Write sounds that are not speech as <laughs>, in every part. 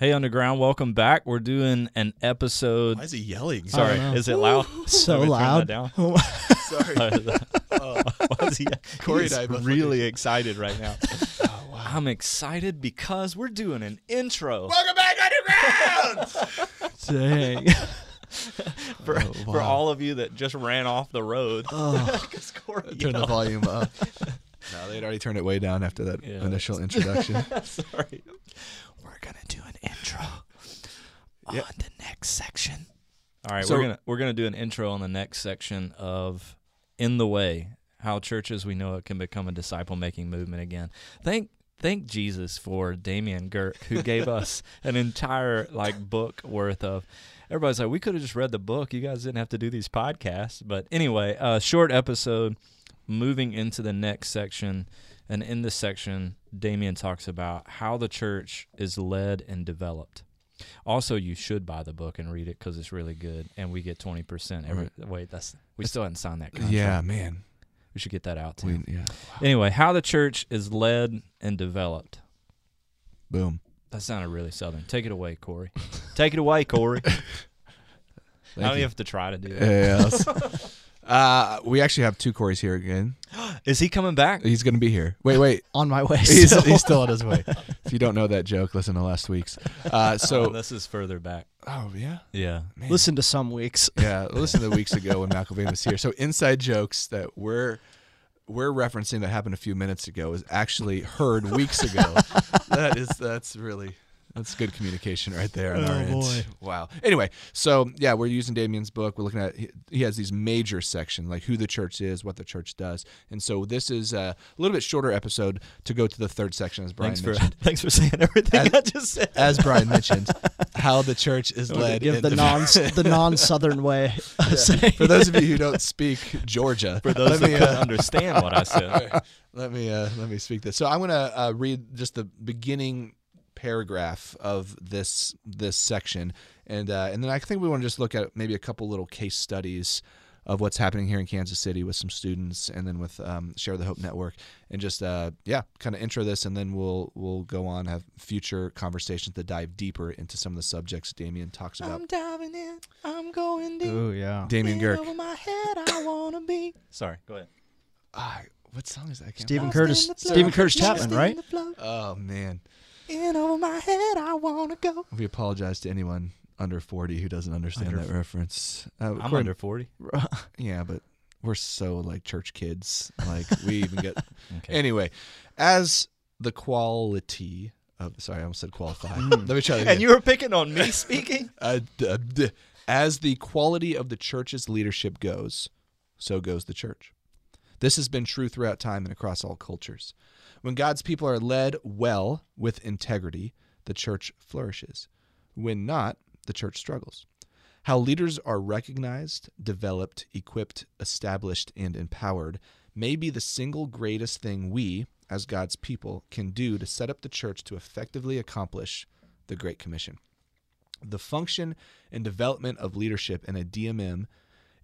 Hey, Underground, welcome back. We're doing an episode. Why is he yelling? Sorry, is it loud? So <laughs> Let me turn loud. <laughs> <laughs> that down. Oh, Sorry. Why is he, Cory he's and I both really excited right now. Oh, wow. I'm excited because we're doing an intro Welcome back, Underground! Dang. for, Oh, for wow. all of you that just ran off the road. Oh, 'Cause Cory Turn the yelled. volume up. No, they'd already turned it way down after that Yeah, initial introduction. Sorry. We're gonna do an intro <laughs> Yeah. on the next section. All right, So- we're gonna we're gonna do an intro on the next section of In the Way, how churches we know it can become a disciple making movement again. Thank thank Jesus for Damian Gerke who <laughs> gave us an entire like book worth of everybody's like, we could have just read the book. You guys didn't have to do these podcasts. But anyway, uh short episode moving into the next section. And in this section, Damian talks about how the church is led and developed. Also, you should buy the book and read it because it's really good, and we get twenty percent every. Wait, that's we still haven't signed that contract. yeah, man. we should get that out too. We, yeah. Anyway, how the church is led and developed. Boom. That sounded really southern. Take it away, Cory. Take it away, Cory. <laughs> I don't you. have to try to do that. Yes. <laughs> <laughs> uh, we actually have two Corys here again. <gasps> Is he coming back? He's going to be here. Wait, wait. <laughs> on my way. He's, still. he's still on his way. <laughs> If you don't know that joke, listen to last week's. Uh, <laughs> Oh, so, this is further back. oh, yeah. Yeah. Man. Listen to some weeks. Yeah, listen to the weeks ago when McElvain was here. So inside jokes that we're we're referencing that happened a few minutes ago is actually heard weeks ago. that is that's really that's good communication right there on Oh, our end. boy. Wow. Anyway, so yeah, we're using Damian's book. We're looking at he, has these major sections like who the church is, what the church does, and so this is a little bit shorter episode to go to the third section as Brian Thanks for mentioned. <laughs> thanks for saying everything As- I just said. As Brian mentioned, <laughs> how the church is led. Give the non <laughs> the non southern way. saying For those of you who don't speak Georgia, For those let me, uh, understand what I said. let me uh, let me speak this. So I'm gonna uh, read just the beginning paragraph of this this section, and uh, and then I think we want to just look at maybe a couple little case studies of what's happening here in Kansas City with some students, and then with um, Share the Hope Network, and just uh, yeah, kind of intro this, and then we'll we'll go on have future conversations that dive deeper into some of the subjects Damian talks about. I'm diving in. I'm going deep. Oh yeah. Damian Gerke. over my head, I wanna be. Sorry, go ahead. Ah, what song is that? Steven Curtis. in the flow, Steven Curtis Chapman, right? Oh man. In over my head, I wanna go. We apologize to anyone under 40 who doesn't understand Under that reference. Uh, I'm according- under forty. <laughs> Yeah, but we're so like church kids. Like we even get. <laughs> Okay. Anyway, as the quality of. Sorry, I almost said qualify. Hmm. Let me try that again. and you were picking on me speaking. <laughs> Uh, d- d- as the quality of the church's leadership goes, so goes the church. This has been true throughout time and across all cultures. When God's people are led well with integrity, the church flourishes. When not, the church struggles. How leaders are recognized, developed, equipped, established, and empowered may be the single greatest thing we, as God's people, can do to set up the church to effectively accomplish the Great Commission. The function and development of leadership in a DMM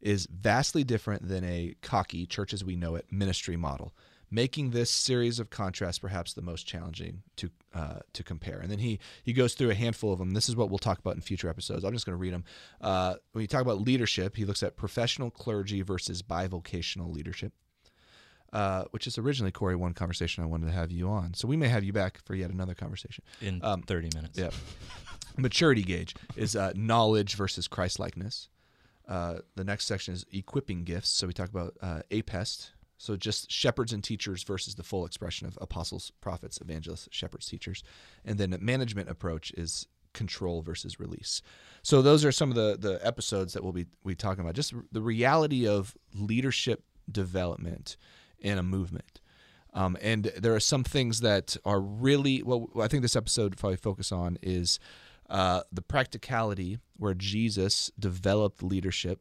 is vastly different than a cocky, church as we know it, ministry model, making this series of contrasts perhaps the most challenging to uh, to compare. And then he he goes through a handful of them. This is what we'll talk about in future episodes. I'm just going to read them. Uh, when you talk about leadership, he looks at professional clergy versus bivocational leadership. Uh, which is originally Cory one conversation I wanted to have you on, so we may have you back for yet another conversation. In Um, thirty minutes. Yeah. Maturity gauge is uh, knowledge versus Christ likeness. Uh, the next section is equipping gifts. So we talk about uh, APEST. So just shepherds and teachers versus the full expression of apostles, prophets, evangelists, shepherds, teachers. And then a management approach is control versus release. So those are some of the the episodes that we'll be we talking about. Just the reality of leadership development in a movement. Um, and there are some things that are really well. I think this episode probably focus on is uh, the practicality where Jesus developed leadership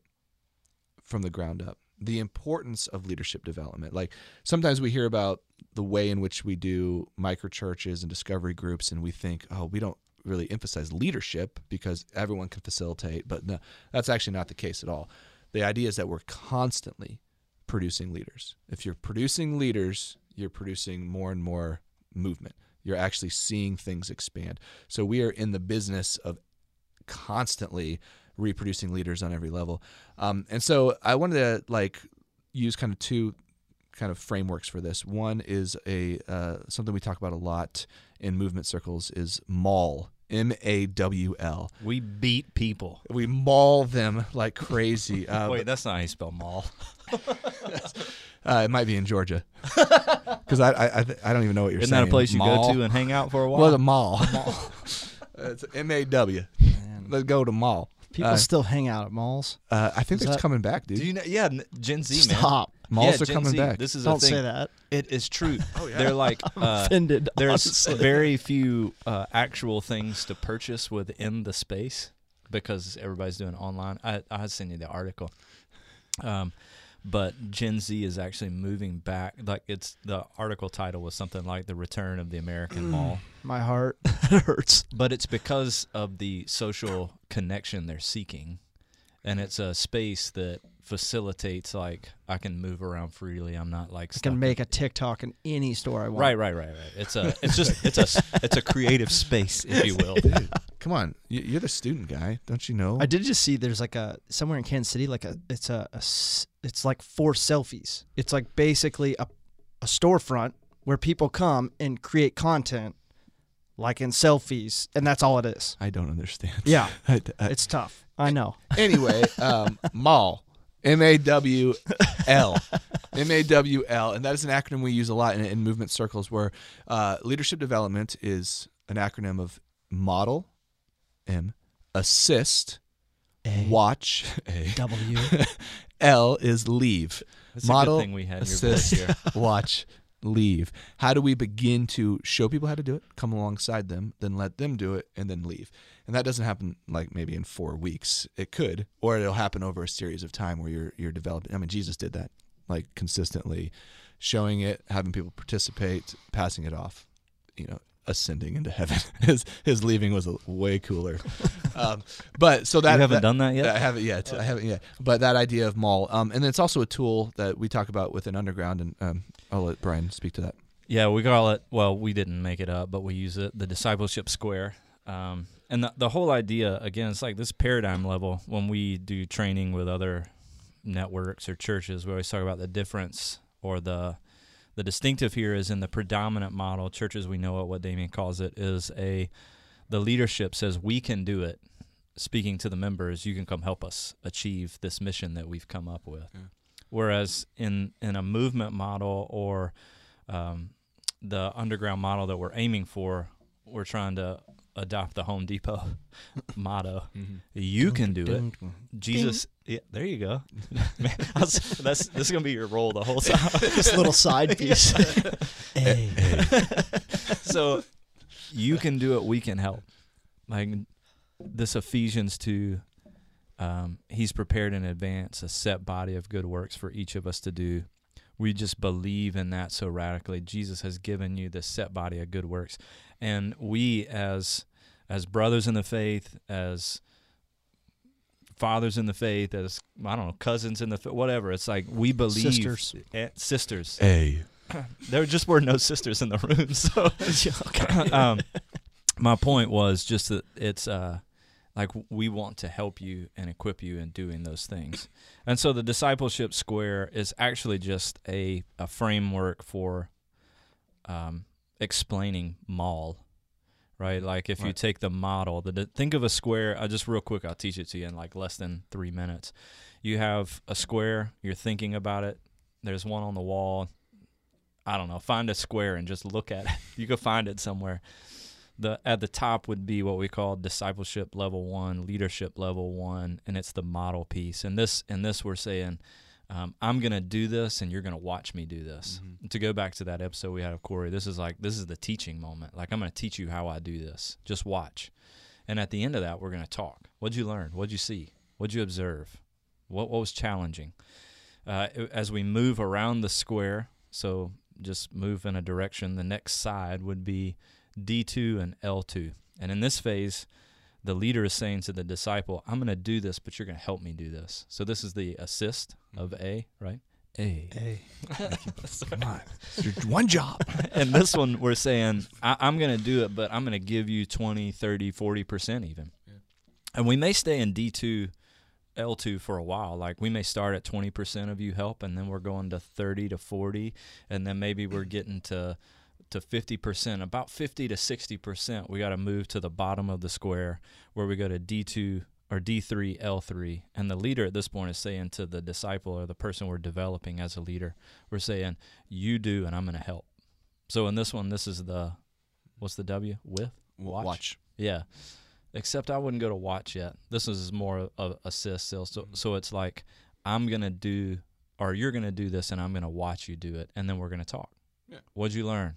from the ground up. The importance of leadership development. Like sometimes we hear about the way in which we do micro churches and discovery groups, and we think, oh, we don't really emphasize leadership because everyone can facilitate. But no, that's actually not the case at all. The idea is that we're constantly producing leaders. If you're producing leaders, you're producing more and more movement. You're actually seeing things expand. So we are in the business of constantly reproducing leaders on every level. Um, and so I wanted to like use kind of two kind of frameworks for this. One is a uh, something we talk about a lot in movement circles is maul. M A W L. We beat people. We maul them like crazy. <laughs> Uh, Wait, that's not how you spell mall. <laughs> uh, it might be in Georgia <laughs> because I I, I, I don't even know what you're saying. Isn't that a place you Mall? go to and hang out for a while? Well, the mall. it's M A W. Let's go to mall. People Uh, still hang out at malls. Uh, I think Is it's that- coming back, dude. Do you know? Yeah, Gen Z man. Stop. Malls yeah, are Gen coming Z, back. This is Don't a thing. say that. It is true. <laughs> oh yeah. They're like <laughs> uh, Offended. <laughs> there's honestly. very few uh, actual things to purchase within the space because everybody's doing online. I I send you the article. Um, but Gen Z is actually moving back. Like it's the article title was something like "The Return of the American mm. Mall," My heart <laughs> hurts. but it's because of the social connection they're seeking, and it's a space that facilitates like I can move around freely. I'm not like I stuck can make a TikTok in any store I want. Right, right, right, right. It's a, <laughs> it's just, it's a, it's a creative space, if you will. Come on, you- you're the student guy, don't you know? I did just see there's like a somewhere in Kansas City like a it's a. it's like for selfies. It's like basically a a storefront where people come and create content like in selfies and that's all it is. I don't understand. Yeah. <laughs> I- I- It's tough. I know. anyway, um, <laughs> mall, M A W L, <laughs> M A W L, and that is an acronym we use a lot in, in movement circles. Where uh, leadership development is an acronym of model, M, assist, A watch, A, <laughs> W L is leave. That's Model, a good thing we had assist, here. <laughs> watch, leave. How do we begin to show people how to do it, come alongside them, then let them do it, and then leave? And that doesn't happen like maybe in four weeks. It could, or it'll happen over a series of time where you're you're developing. I mean, Jesus did that, like consistently, showing it, having people participate, passing it off. You know, ascending into heaven. <laughs> His his leaving was a, way cooler. <laughs> um, but so that you haven't that- done that yet. I haven't yet. I haven't yet. But that idea of mall, um, and it's also a tool that we talk about within underground, and um, I'll let Brian speak to that. Yeah, we call it. Well, we didn't make it up, but we use it. The discipleship square. Um, and the, the whole idea, again, it's like this paradigm level. When we do training with other networks or churches, we always talk about the difference or the the distinctive here is in the predominant model. Churches, we know it. What Damian calls it is a the leadership says we can do it. Speaking to the members, you can come help us achieve this mission that we've come up with. Yeah. Whereas in in a movement model or um, the underground model that we're aiming for, we're trying to adopt the Home Depot <laughs> motto. You can do it. Jesus, yeah, there you go. <laughs> Man, was- that's this is gonna be your role the whole time. <laughs> This little side piece. A. so you can do it. We can help. Like this Ephesians two, um, he's prepared in advance a set body of good works for each of us to do. We just believe in that so radically. Jesus has given you this set body of good works, and we as as brothers in the faith, as fathers in the faith, as I don't know, cousins in the faith, whatever. It's like we believe Sisters. eh, sisters. A. <coughs> There just were no sisters in the room, <laughs> so <laughs> <coughs> um, my point was just that it's uh, like we want to help you and equip you in doing those things. And so the discipleship square is actually just a, a framework for um, explaining mall, right? Like if you take the model, the think of a square. I just real quick, I'll teach it to you in like less than three minutes. You have a square. You're thinking about it. There's one on the wall. I don't know. Find a square and just look at it. <laughs> You can find it somewhere the at the top would be what we call discipleship level one, leadership level one, and it's the model piece. And this and this we're saying, um, I'm gonna do this, and you're gonna watch me do this. To go back to that episode we had of Cory, this is like this is the teaching moment. Like I'm gonna teach you how I do this. Just watch. And at the end of that, we're gonna talk. What'd you learn? What'd you see? What'd you observe? What what was challenging? Uh, as we move around the square, so just move in a direction. The next side would be D2 and L2. And in this phase, the leader is saying to the disciple, I'm going to do this, but you're going to help me do this. So this is the assist of mm-hmm. A, right? A. A. <laughs> Come on. It's your one job. <laughs> and this one we're saying I, i'm going to do it but i'm going to give you 20 30 40% even Yeah. and we may stay in d2 l2 for a while like we may start at 20% of you help and then we're going to 30 to 40 and then maybe we're getting to to 50% about 50 to 60% we got to move to the bottom of the square where we go to d2 or d3 l3 and the leader at this point is saying to the disciple or the person we're developing as a leader we're saying you do and i'm going to help so in this one, this is the what's the W with? Watch. Watch. Yeah. Except I wouldn't go to watch yet. This is more of assist still. So so it's like I'm gonna do or you're gonna do this and I'm gonna watch you do it and then we're gonna talk. Yeah. What'd you learn?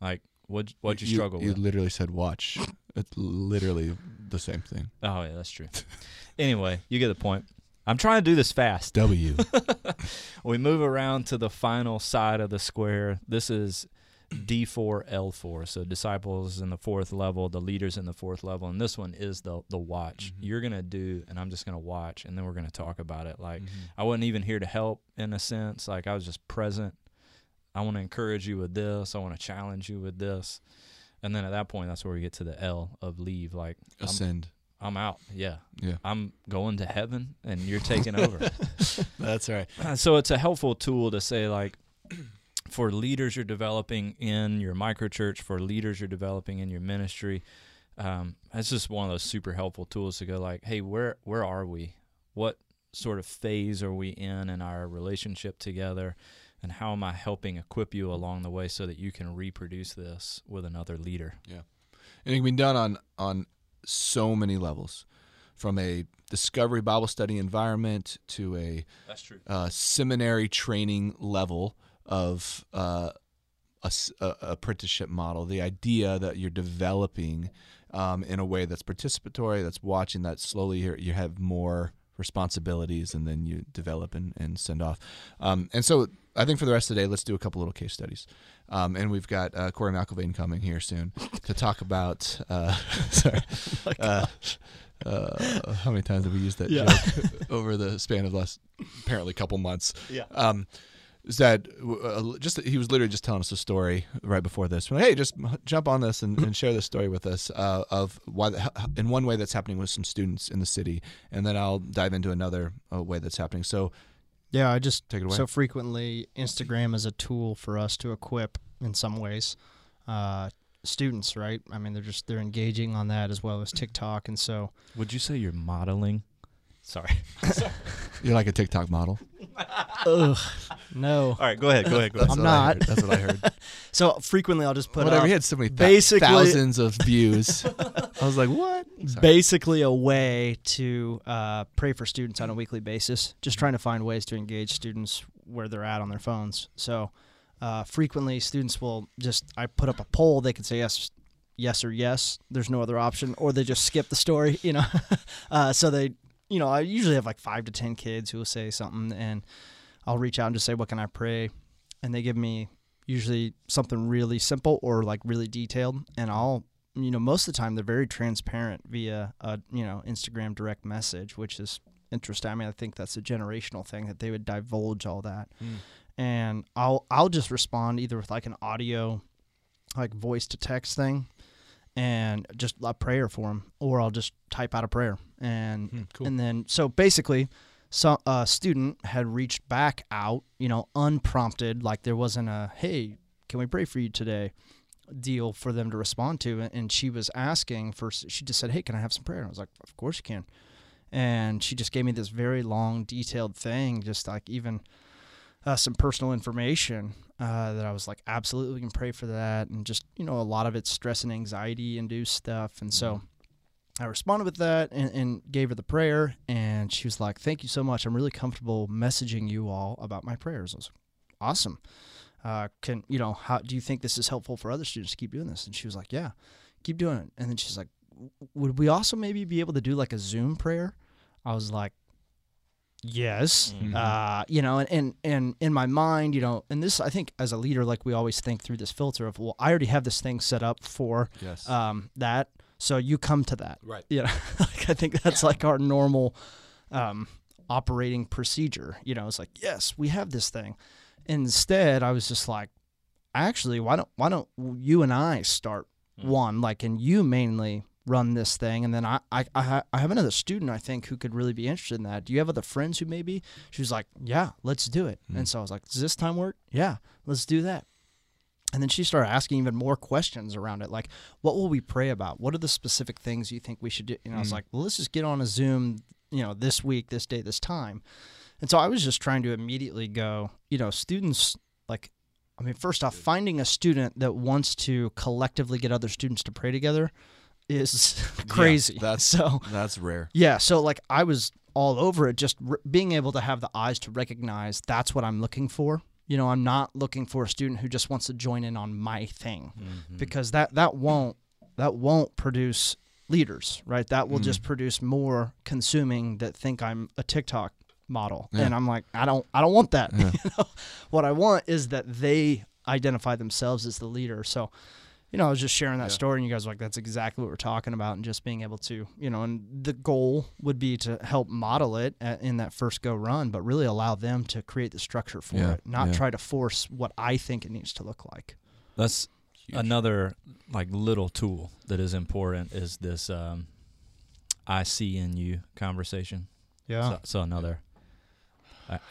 Like what what'd you, struggle You with? You literally said watch. It's literally the same thing. oh yeah, that's true. <laughs> anyway, you get the point. I'm trying to do this fast. W. <laughs> <laughs> we move around to the final side of the square. This is D4 L4. So disciples in the fourth level, the leaders in the fourth level, and this one is the the watch. Mhm. You're gonna do, and I'm just gonna watch, and then we're gonna talk about it. Like Mhm. I wasn't even here to help in a sense. Like I was just present. I want to encourage you with this. I want to challenge you with this. And then at that point, that's where we get to the L of leave. Like I'm, Ascend. I'm out. Yeah, Yeah. I'm going to heaven, and you're taking over. <laughs> That's right. <clears throat> So it's a helpful tool to say like <clears throat> for leaders you're developing in your microchurch for leaders you're developing in your ministry um, it's just one of those super helpful tools to go like hey where where are we what sort of phase are we in in our relationship together and how am i helping equip you along the way so that you can reproduce this with another leader Yeah, And it can be done on on so many levels, from a discovery Bible study environment to a that's true uh, seminary training level of uh, a, s- a- a apprenticeship model. The idea that you're developing um, in a way that's participatory, that's watching, that slowly you you have more responsibilities, and then you develop and, and send off. Um, and so I think for the rest of the day, let's do a couple little case studies. Um, and we've got uh, Cory McElvain coming here soon to talk about. Uh, <laughs> sorry. uh, uh, how many times have we used that Yeah. joke <laughs> over the span of the last apparently couple months? Yeah. Um, is that uh, just he was literally just telling us a story right before this. We're like, hey, just jump on this and, and share this story with us uh, of why, the, in one way that's happening with some students in the city, and then I'll dive into another uh, way that's happening. So Yeah, I just take it away. so frequently Instagram is a tool for us to equip in some ways uh, students, right? I mean, they're just they're engaging on that as well as TikTok, and so would you say you're modeling sorry <laughs> You're like a TikTok model. ugh, no. all right go ahead go ahead go ahead I'm what I not. heard. That's what I heard. <laughs> So frequently I'll just put Whatever. up He had so many thou- basically- thousands of views. <laughs> I was like, what? Sorry. basically a way to uh, pray for students on a weekly basis. Just trying to find ways to engage students where they're at on their phones. So uh, frequently, students will just I put up a poll. They can say yes, yes or yes. There's no other option, or they just skip the story. You know, uh, so they, you know, I usually have like five to ten kids who will say something, and I'll reach out and just say, "What can I pray?" And they give me usually something really simple or like really detailed, and I'll you know most of the time they're very transparent via a you know Instagram direct message, which is interesting. I mean, I think that's a generational thing that they would divulge all that, Mm. and I'll I'll just respond either with like an audio, like voice to text thing, and just a prayer for them, or I'll just type out a prayer, and Hmm, cool. and then so basically. So a student had reached back out, you know, unprompted, like there wasn't a "Hey, can we pray for you today?" deal for them to respond to and she was asking for she just said hey can i have some prayer and i was like of course you can and she just gave me this very long detailed thing just like even uh, some personal information uh, that i was like absolutely we can pray for that and just you know a lot of it's stress and anxiety induced stuff. And so i responded with that and, and gave her the prayer. And she was like thank you so much. I'm really comfortable messaging you all about my prayers. I was like, awesome. Uh, can you know how do you think this is helpful for other students to keep doing this? And she was like yeah keep doing it. And then she's like would we also maybe be able to do like a zoom prayer? I was like yes Mhm. uh, you know and, and and in my mind you know and this i think as a leader like we always think through this filter of well i already have this thing set up for yes. um, that so you come to that right. you know <laughs> like i think that's like our normal um, operating procedure. You know, it's like, yes, we have this thing. Instead, I was just like, actually, why don't why don't you and I start Mm. one like, and you mainly run this thing, and then I I I, have another student I think who could really be interested in that. Do you have other friends who maybe? She was like, yeah, let's do it. Mm. And so I was like, does this time work? Yeah, let's do that. And then she started asking even more questions around it, like, what will we pray about? What are the specific things you think we should do? And I was Mm. like, well, let's just get on a Zoom, you know, this week, this day, this time. And so I was just trying to immediately go, you know, students, like, I mean, first off, finding a student that wants to collectively get other students to pray together is <laughs> crazy. that's- so, That's rare. yeah, so like I was all over it, just r- being able to have the eyes to recognize that's what I'm looking for. You know, I'm not looking for a student who just wants to join in on my thing Mhm. because that that won't that won't produce leaders, right? That will Mhm. just produce more consuming that think I'm a TikTok model. Yeah. And I'm like, I don't I don't want that. Yeah. <laughs> you know? What I want is that they identify themselves as the leader. So you know, I was just sharing that Yeah. story, and you guys were like, "That's exactly what we're talking about," and just being able to, you know, and the goal would be to help model it at, in that first go run, but really allow them to create the structure for Yeah, it, not yeah. try to force what I think it needs to look like. That's Huge. another like little tool that is important is this um, I see in you conversation. Yeah, So, so another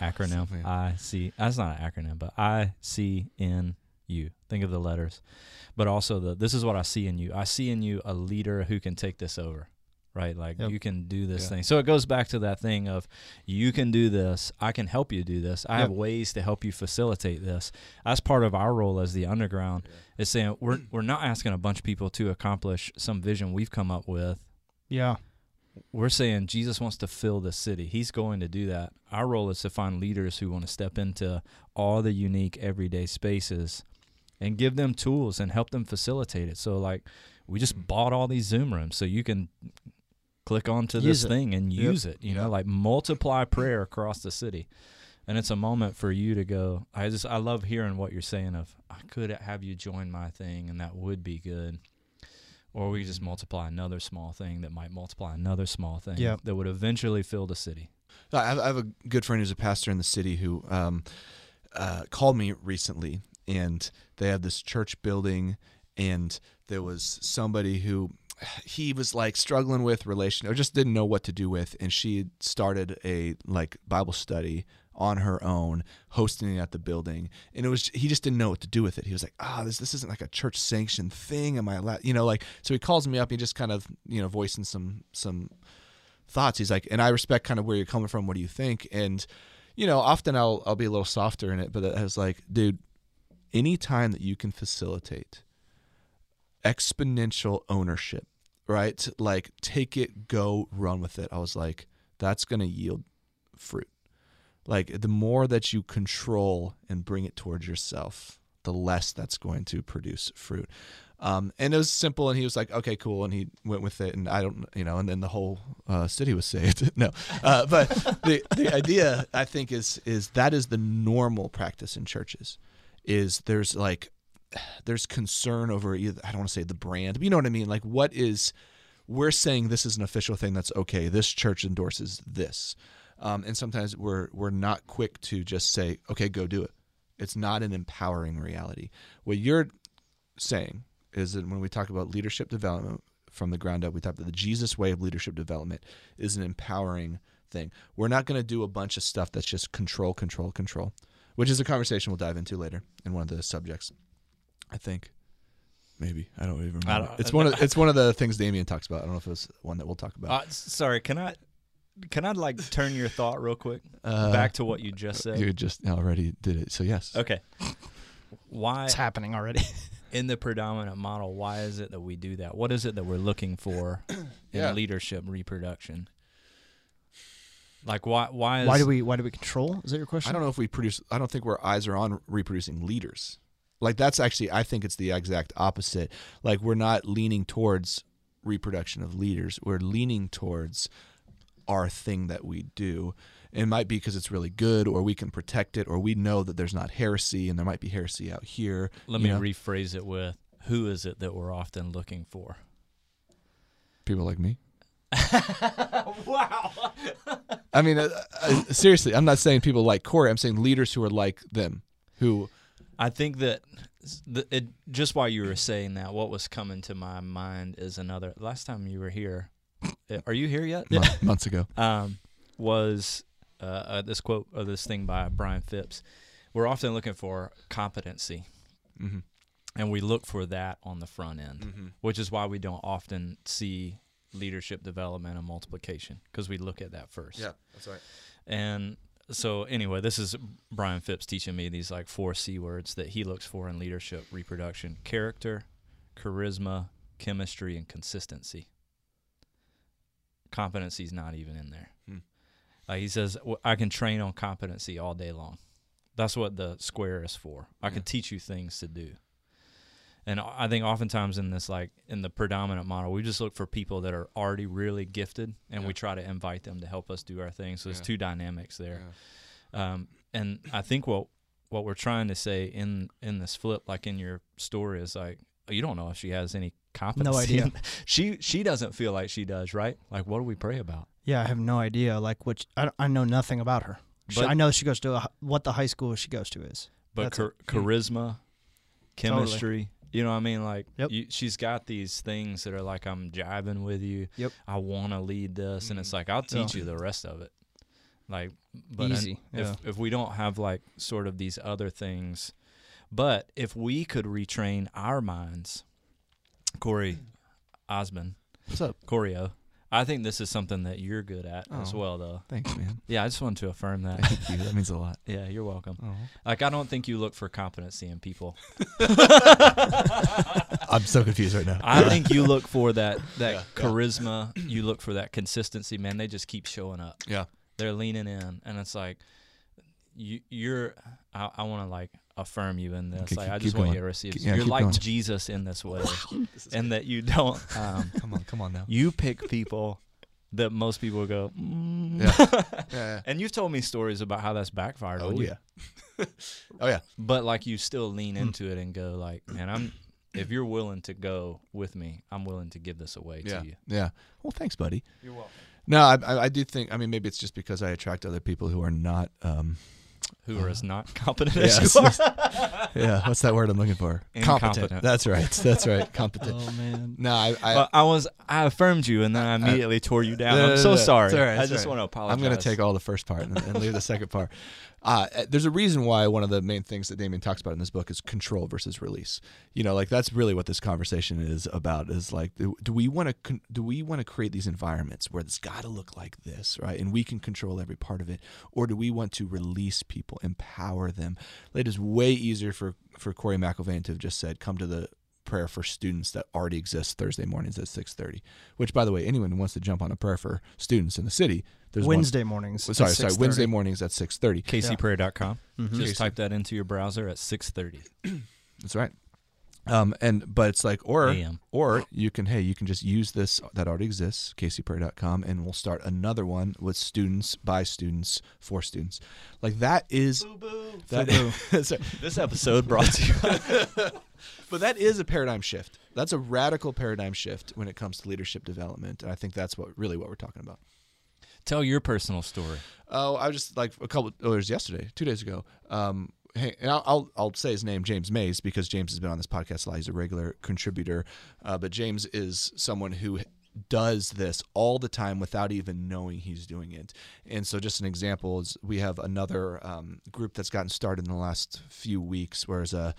acronym. Something. I see. That's not an acronym, but I see in you. Think of the letters, but also the. This is what I see in you. I see in you a leader who can take this over. Right, like Yep. you can do this Yeah. thing. So it goes back to that thing of you can do this. I can help you do this. I have ways to help you facilitate this. That's part of our role as the underground. Is saying we're we're not asking a bunch of people to accomplish some vision we've come up with yeah, we're saying Jesus wants to fill the city. He's going to do that. Our role is to find leaders who want to step into all the unique everyday spaces and give them tools and help them facilitate it. So like we just bought all these Zoom rooms so you can click onto Use this it. thing and Yep. use it, you know, like multiply prayer across the city. And it's a moment for you to go, I just I love hearing what you're saying of I could have you join my thing and that would be good or we just multiply another small thing that might multiply another small thing Yep. that would eventually fill the city. I have, I have a good friend who's a pastor in the city who um, uh, called me recently, and they had this church building, and there was somebody who he was like struggling with relation or just didn't know what to do with, and she started a like Bible study on her own, hosting it at the building, and it was he just didn't know what to do with it. He was like, "Ah, this this isn't like a church sanctioned thing. Am I allowed?" You know, like so he calls me up. He just kind of you know voicing some some thoughts. He's like, and I respect kind of where you're coming from. What do you think? And you know, often I'll I'll be a little softer in it, but I was like, dude, any time that you can facilitate exponential ownership, right? Like take it, go, run with it. I was like, that's going to yield fruit. Like the more that you control and bring it towards yourself, the less that's going to produce fruit. Um, and it was simple, and he was like, "Okay, cool," and he went with it. And I don't, you know, and then the whole uh, city was saved. <laughs> no, uh, but the the idea I think is is that is the normal practice in churches. Is there's like there's concern over either I don't want to say the brand, but you know what I mean. Like, what is we're saying this is an official thing that's okay. This church endorses this, um, and sometimes we're we're not quick to just say, okay, go do it. It's not an empowering reality. What you're saying is that when we talk about leadership development from the ground up, we talk about the Jesus way of leadership development is an empowering thing. We're not going to do a bunch of stuff that's just control, control, control, which is a conversation we'll dive into later in one of the subjects. I think. Maybe I don't even remember. I don't- it's one of <laughs> it's one of the things Damian talks about. I don't know if it's one that we'll talk about. Uh, sorry, can I can I like turn your thought real quick Uh, back to what you just said? You just already did it, so yes. Okay. Why it's happening already. <laughs> in the predominant model, why is it that we do that? What is it that we're looking for <coughs> in Yeah. leadership reproduction? Like why why is why do we why do we control? Is that your question? I don't know if we produce. I don't think our eyes are on reproducing leaders. Like that's actually, I think it's the exact opposite. Like we're not leaning towards reproduction of leaders. We're leaning towards our thing that we do. It might be because it's really good, or we can protect it, or we know that there's not heresy, and there might be heresy out here. let me know? rephrase it with who is it that we're often looking for? people like me. <laughs> wow. I mean, uh, uh, seriously, I'm not saying people like Cory. I'm saying leaders who are like them, who I think that the, it, just while you were saying that, what was coming to my mind is another. Last time you were here, uh, are you here yet? month, <laughs> months ago. Um, was uh, uh, this quote or this thing by Brian Phipps? We're often looking for competency, Mm-hmm. and we look for that on the front end, Mm-hmm. which is why we don't often see leadership development and multiplication because we look at that first. Yeah, that's right. And so anyway, this is Brian Phipps teaching me these like four C words that he looks for in leadership reproduction: character, charisma, chemistry, and consistency. Competency's not even in there. Hmm. Like he says, "W- I can train on competency all day long. That's what the square is for. I can teach you things to do. And I think oftentimes in this, like in the predominant model, we just look for people that are already really gifted, and Yeah. we try to invite them to help us do our thing. So there's Yeah. two dynamics there. Yeah. Um, and I think what what we're trying to say in in this flip, like in your story, is like you don't know if she has any competency. idea. <laughs> she she doesn't feel like she does, right? Like what do we pray about? Yeah, I have no idea. Like, which I, I know nothing about her. She, I know she goes to a, what the high school she goes to is. But char- charisma, chemistry. You know what I mean? Like Yep. you, she's got these things that are like I'm jiving with you. Yep. I want to lead this, and it's Mhm. like I'll teach Yeah. you the rest of it. Like, but Easy, if yeah. if we don't have like sort of these other things, but if we could retrain our minds, Corey Osmond, What's up? Coreo, I think this is something that you're good at as Oh. well, though. Thanks, man. <laughs> Yeah, I just wanted to affirm that. Thank you. That means a lot. <laughs> yeah, you're welcome. Oh. Like, I don't think you look for competency in people. <laughs> I'm so confused right now. I think you look for that that Yeah, yeah. charisma. You look for that consistency. Man, they just keep showing up. Yeah. They're leaning in, and it's like you, you're. I, I want to like affirm you in this. Okay, like keep- I just want you to receive. Keep- yeah, you're like going. Jesus in this way, <laughs> <laughs> and that you don't. <laughs> Um, come on, come on now. you pick people that most people go. Mm. Yeah. Yeah, yeah. and you've told me stories about how that's backfired Oh yeah. oh yeah. But like you still lean Hmm. into it and go like, man, I'm. If you're willing to go with me, I'm willing to give this away Yeah. to you. Yeah. Well, thanks, buddy. You're welcome. No, I, I, I do think. I mean, maybe it's just because I attract other people who are not. Um, Who are as not competent Yes. as you are. <laughs> yeah. What's that word I'm looking for? Incompetent. That's right. That's right. <laughs> Competent. Oh man. No, I. I Well, I was I affirmed you and then I immediately tore you down. No, I'm no, so no, sorry. it's all right, I just all right. want to apologize. I'm going to take all the first part and, and leave the second part. Uh, there's a reason why one of the main things that Damian talks about in this book is control versus release. You know, like that's really what this conversation is about. Is like, do, do we want to do we want to create these environments where it's got to look like this, right? And we can control every part of it, or do we want to release people, empower them? It is way easier for for Cory McElvain to have just said, "Come to the." prayer for students that already exists Thursday mornings at 6:30 which by the way anyone who wants to jump on a prayer for students in the city there's one- Wednesday mornings. at sorry, sorry. Wednesday mornings at six thirty. KCprayer.com. Mhm. Just type that into your browser at 6:30 <clears throat> That's right. Um, and but it's like, or a.m. or you can, hey, you can just use this that already exists, KCprayer.com, and we'll start another one with students, by students, for students. Like that is that. that's <laughs> right. <laughs> This episode brought to you. <laughs> but that is a paradigm shift. That's a radical paradigm shift when it comes to leadership development, and I think that's what really what we're talking about. Tell your personal story. Oh, I was just like a couple. Oh, it was yesterday, two days ago. Um, hey, and I'll, I'll I'll say his name, James Mays, because James has been on this podcast a lot. He's a regular contributor. Uh, but James is someone who does this all the time without even knowing he's doing it. And so, just an example is we have another um, group that's gotten started in the last few weeks, whereas a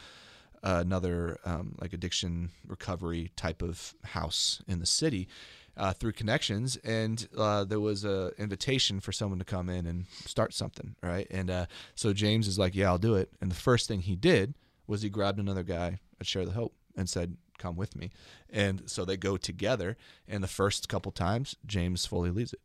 another um, like addiction recovery type of house in the city uh, through connections and uh, there was a invitation for someone to come in and start something right? And uh, so james is like yeah i'll do it. And the first thing he did was he grabbed another guy at share the hope and said come with me. And so they go together and the first couple times james fully leads it.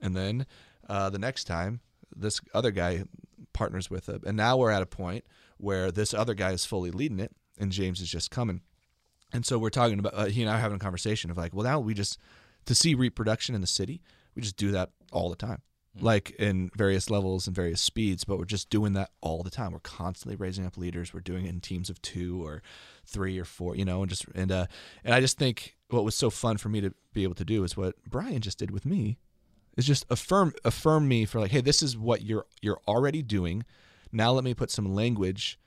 And then uh, the next time this other guy partners with him and now we're at a point where this other guy is fully leading it and james is just coming. And so we're talking about uh, he and I are having a conversation of like, well, now we just to see reproduction in the city, we just do that all the time, like in various levels and various speeds. But we're just doing that all the time. We're constantly raising up leaders. We're doing it in teams of two or three or four, you know, and just and uh and I just think what was so fun for me to be able to do is what Brian just did with me is just affirm affirm me for like hey this is what you're you're already doing now let me put some language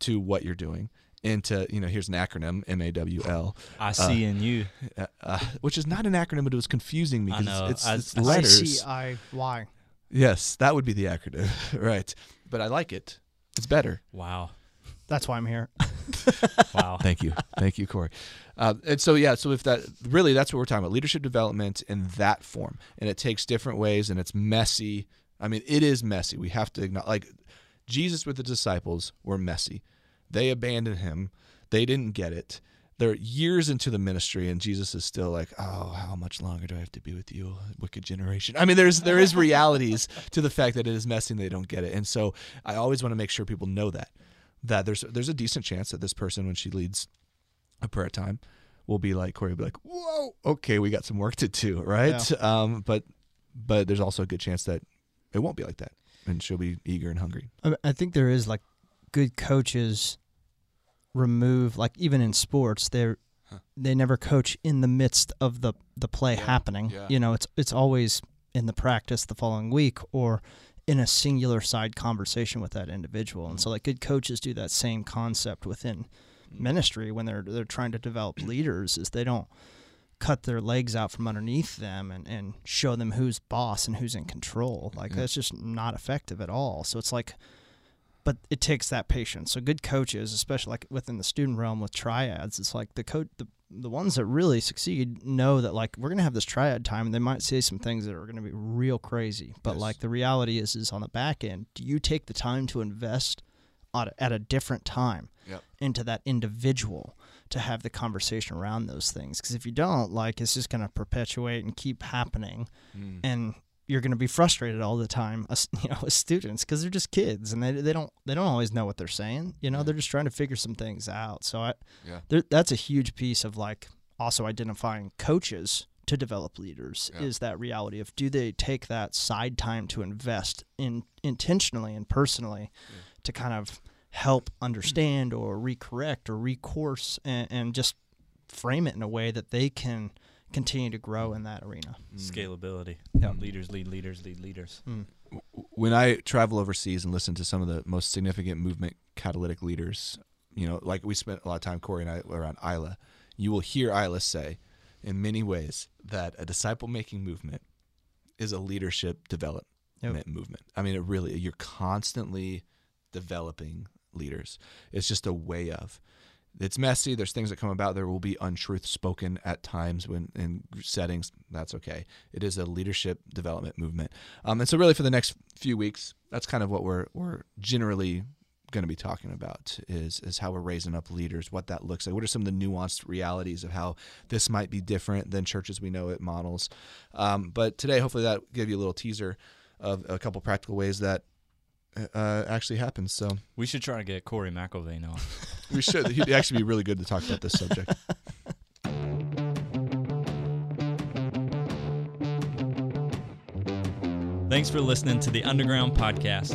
to what you're doing into you know here's an acronym M A W L I see in you. uh, uh, which is not an acronym but it was confusing me because know. it's, I- it's I- letters I-C-I-Y. yes that would be the acronym <laughs> right but I like it it's better Wow. That's why I'm here. <laughs> Wow. Thank you, thank you, Cory. Uh, and so yeah, so if that really that's what we're talking about leadership development in that form, and it takes different ways, and it's messy. I mean, it is messy. We have to acknowledge, like Jesus with the disciples were messy. They abandoned him. They didn't get it. They're years into the ministry, and Jesus is still like, "Oh, how much longer do I have to be with you, wicked generation?" I mean, there's there is realities <laughs> to the fact that it is messy and they don't get it, and so I always want to make sure people know that that there's there's a decent chance that this person, when she leads a prayer time, will be like Cory will be like, "Whoa, okay, we got some work to do, right?" Um, but but there's also a good chance that it won't be like that, and she'll be eager and hungry. I I think there is like good coaches remove like even in sports they Huh. they never coach in the midst of the the play Yeah, happening. yeah. You know, it's it's always in the practice the following week or in a singular side conversation with that individual. And so mm-hmm. like good coaches do that same concept within mm-hmm. ministry when they're they're trying to develop <clears throat> leaders is they don't cut their legs out from underneath them and, and show them who's boss and who's in control. Like Yeah. that's just not effective at all. So it's like but it takes that patience. So good coaches, especially like within the student realm with triads, it's like the coach the the ones that really succeed know that like we're gonna have this triad time and they might say some things that are gonna be real crazy. But Yes. like the reality is is on the back end, do you take the time to invest at a, at a different time Yep. into that individual to have the conversation around those things? Because if you don't, like it's just gonna perpetuate and keep happening hmm. and you're going to be frustrated all the time as- <laughs> you know as students because they're just kids and they, they don't they don't always know what they're saying you know Yeah. they're just trying to figure some things out so i Yeah. that's a huge piece of like also identifying coaches to develop leaders Yeah. is that reality of do they take that side time to invest in intentionally and personally Yeah. to kind of help understand <clears throat> or recorrect or recourse and, and just frame it in a way that they can continue to grow in that arena Scalability. Yeah. Leaders lead leaders lead leaders. Mm. when I travel overseas and listen to some of the most significant movement catalytic leaders, you know, like we spent a lot of time, Cory and I, around Isla, you will hear Isla say in many ways that a disciple making movement is a leadership development Yep. movement. I mean, it really, you're constantly developing leaders. It's just a way of. It's messy. There's things that come about. There will be untruth spoken at times when in settings. That's okay. It is a leadership development movement. Um, and so, really, for the next few weeks, that's kind of what we're we're generally going to be talking about is is how we're raising up leaders, what that looks like. What are some of the nuanced realities of how this might be different than churches we know it models. Um, but today, hopefully, that give you a little teaser of a couple practical ways that uh, actually happens. So We should try to get Cory McElvain on. <laughs> we should. He'd actually be really good to talk about this subject. Thanks for listening to the Underground Podcast.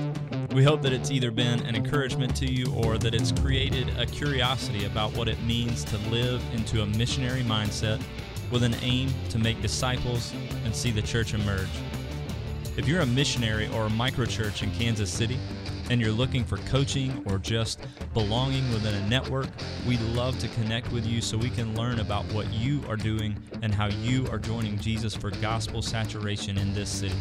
We hope that it's either been an encouragement to you or that it's created a curiosity about what it means to live into a missionary mindset with an aim to make disciples and see the church emerge. If you're a missionary or a microchurch in Kansas City and you're looking for coaching or just belonging within a network, we'd love to connect with you so we can learn about what you are doing and how you are joining Jesus for gospel saturation in this city.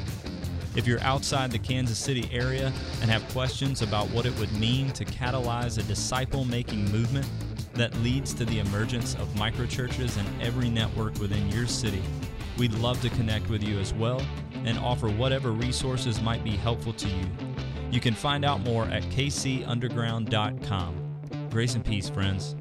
If you're outside the Kansas City area and have questions about what it would mean to catalyze a disciple making movement that leads to the emergence of microchurches in every network within your city, we'd love to connect with you as well and offer whatever resources might be helpful to you. You can find out more at kcunderground.com. Grace and peace, friends.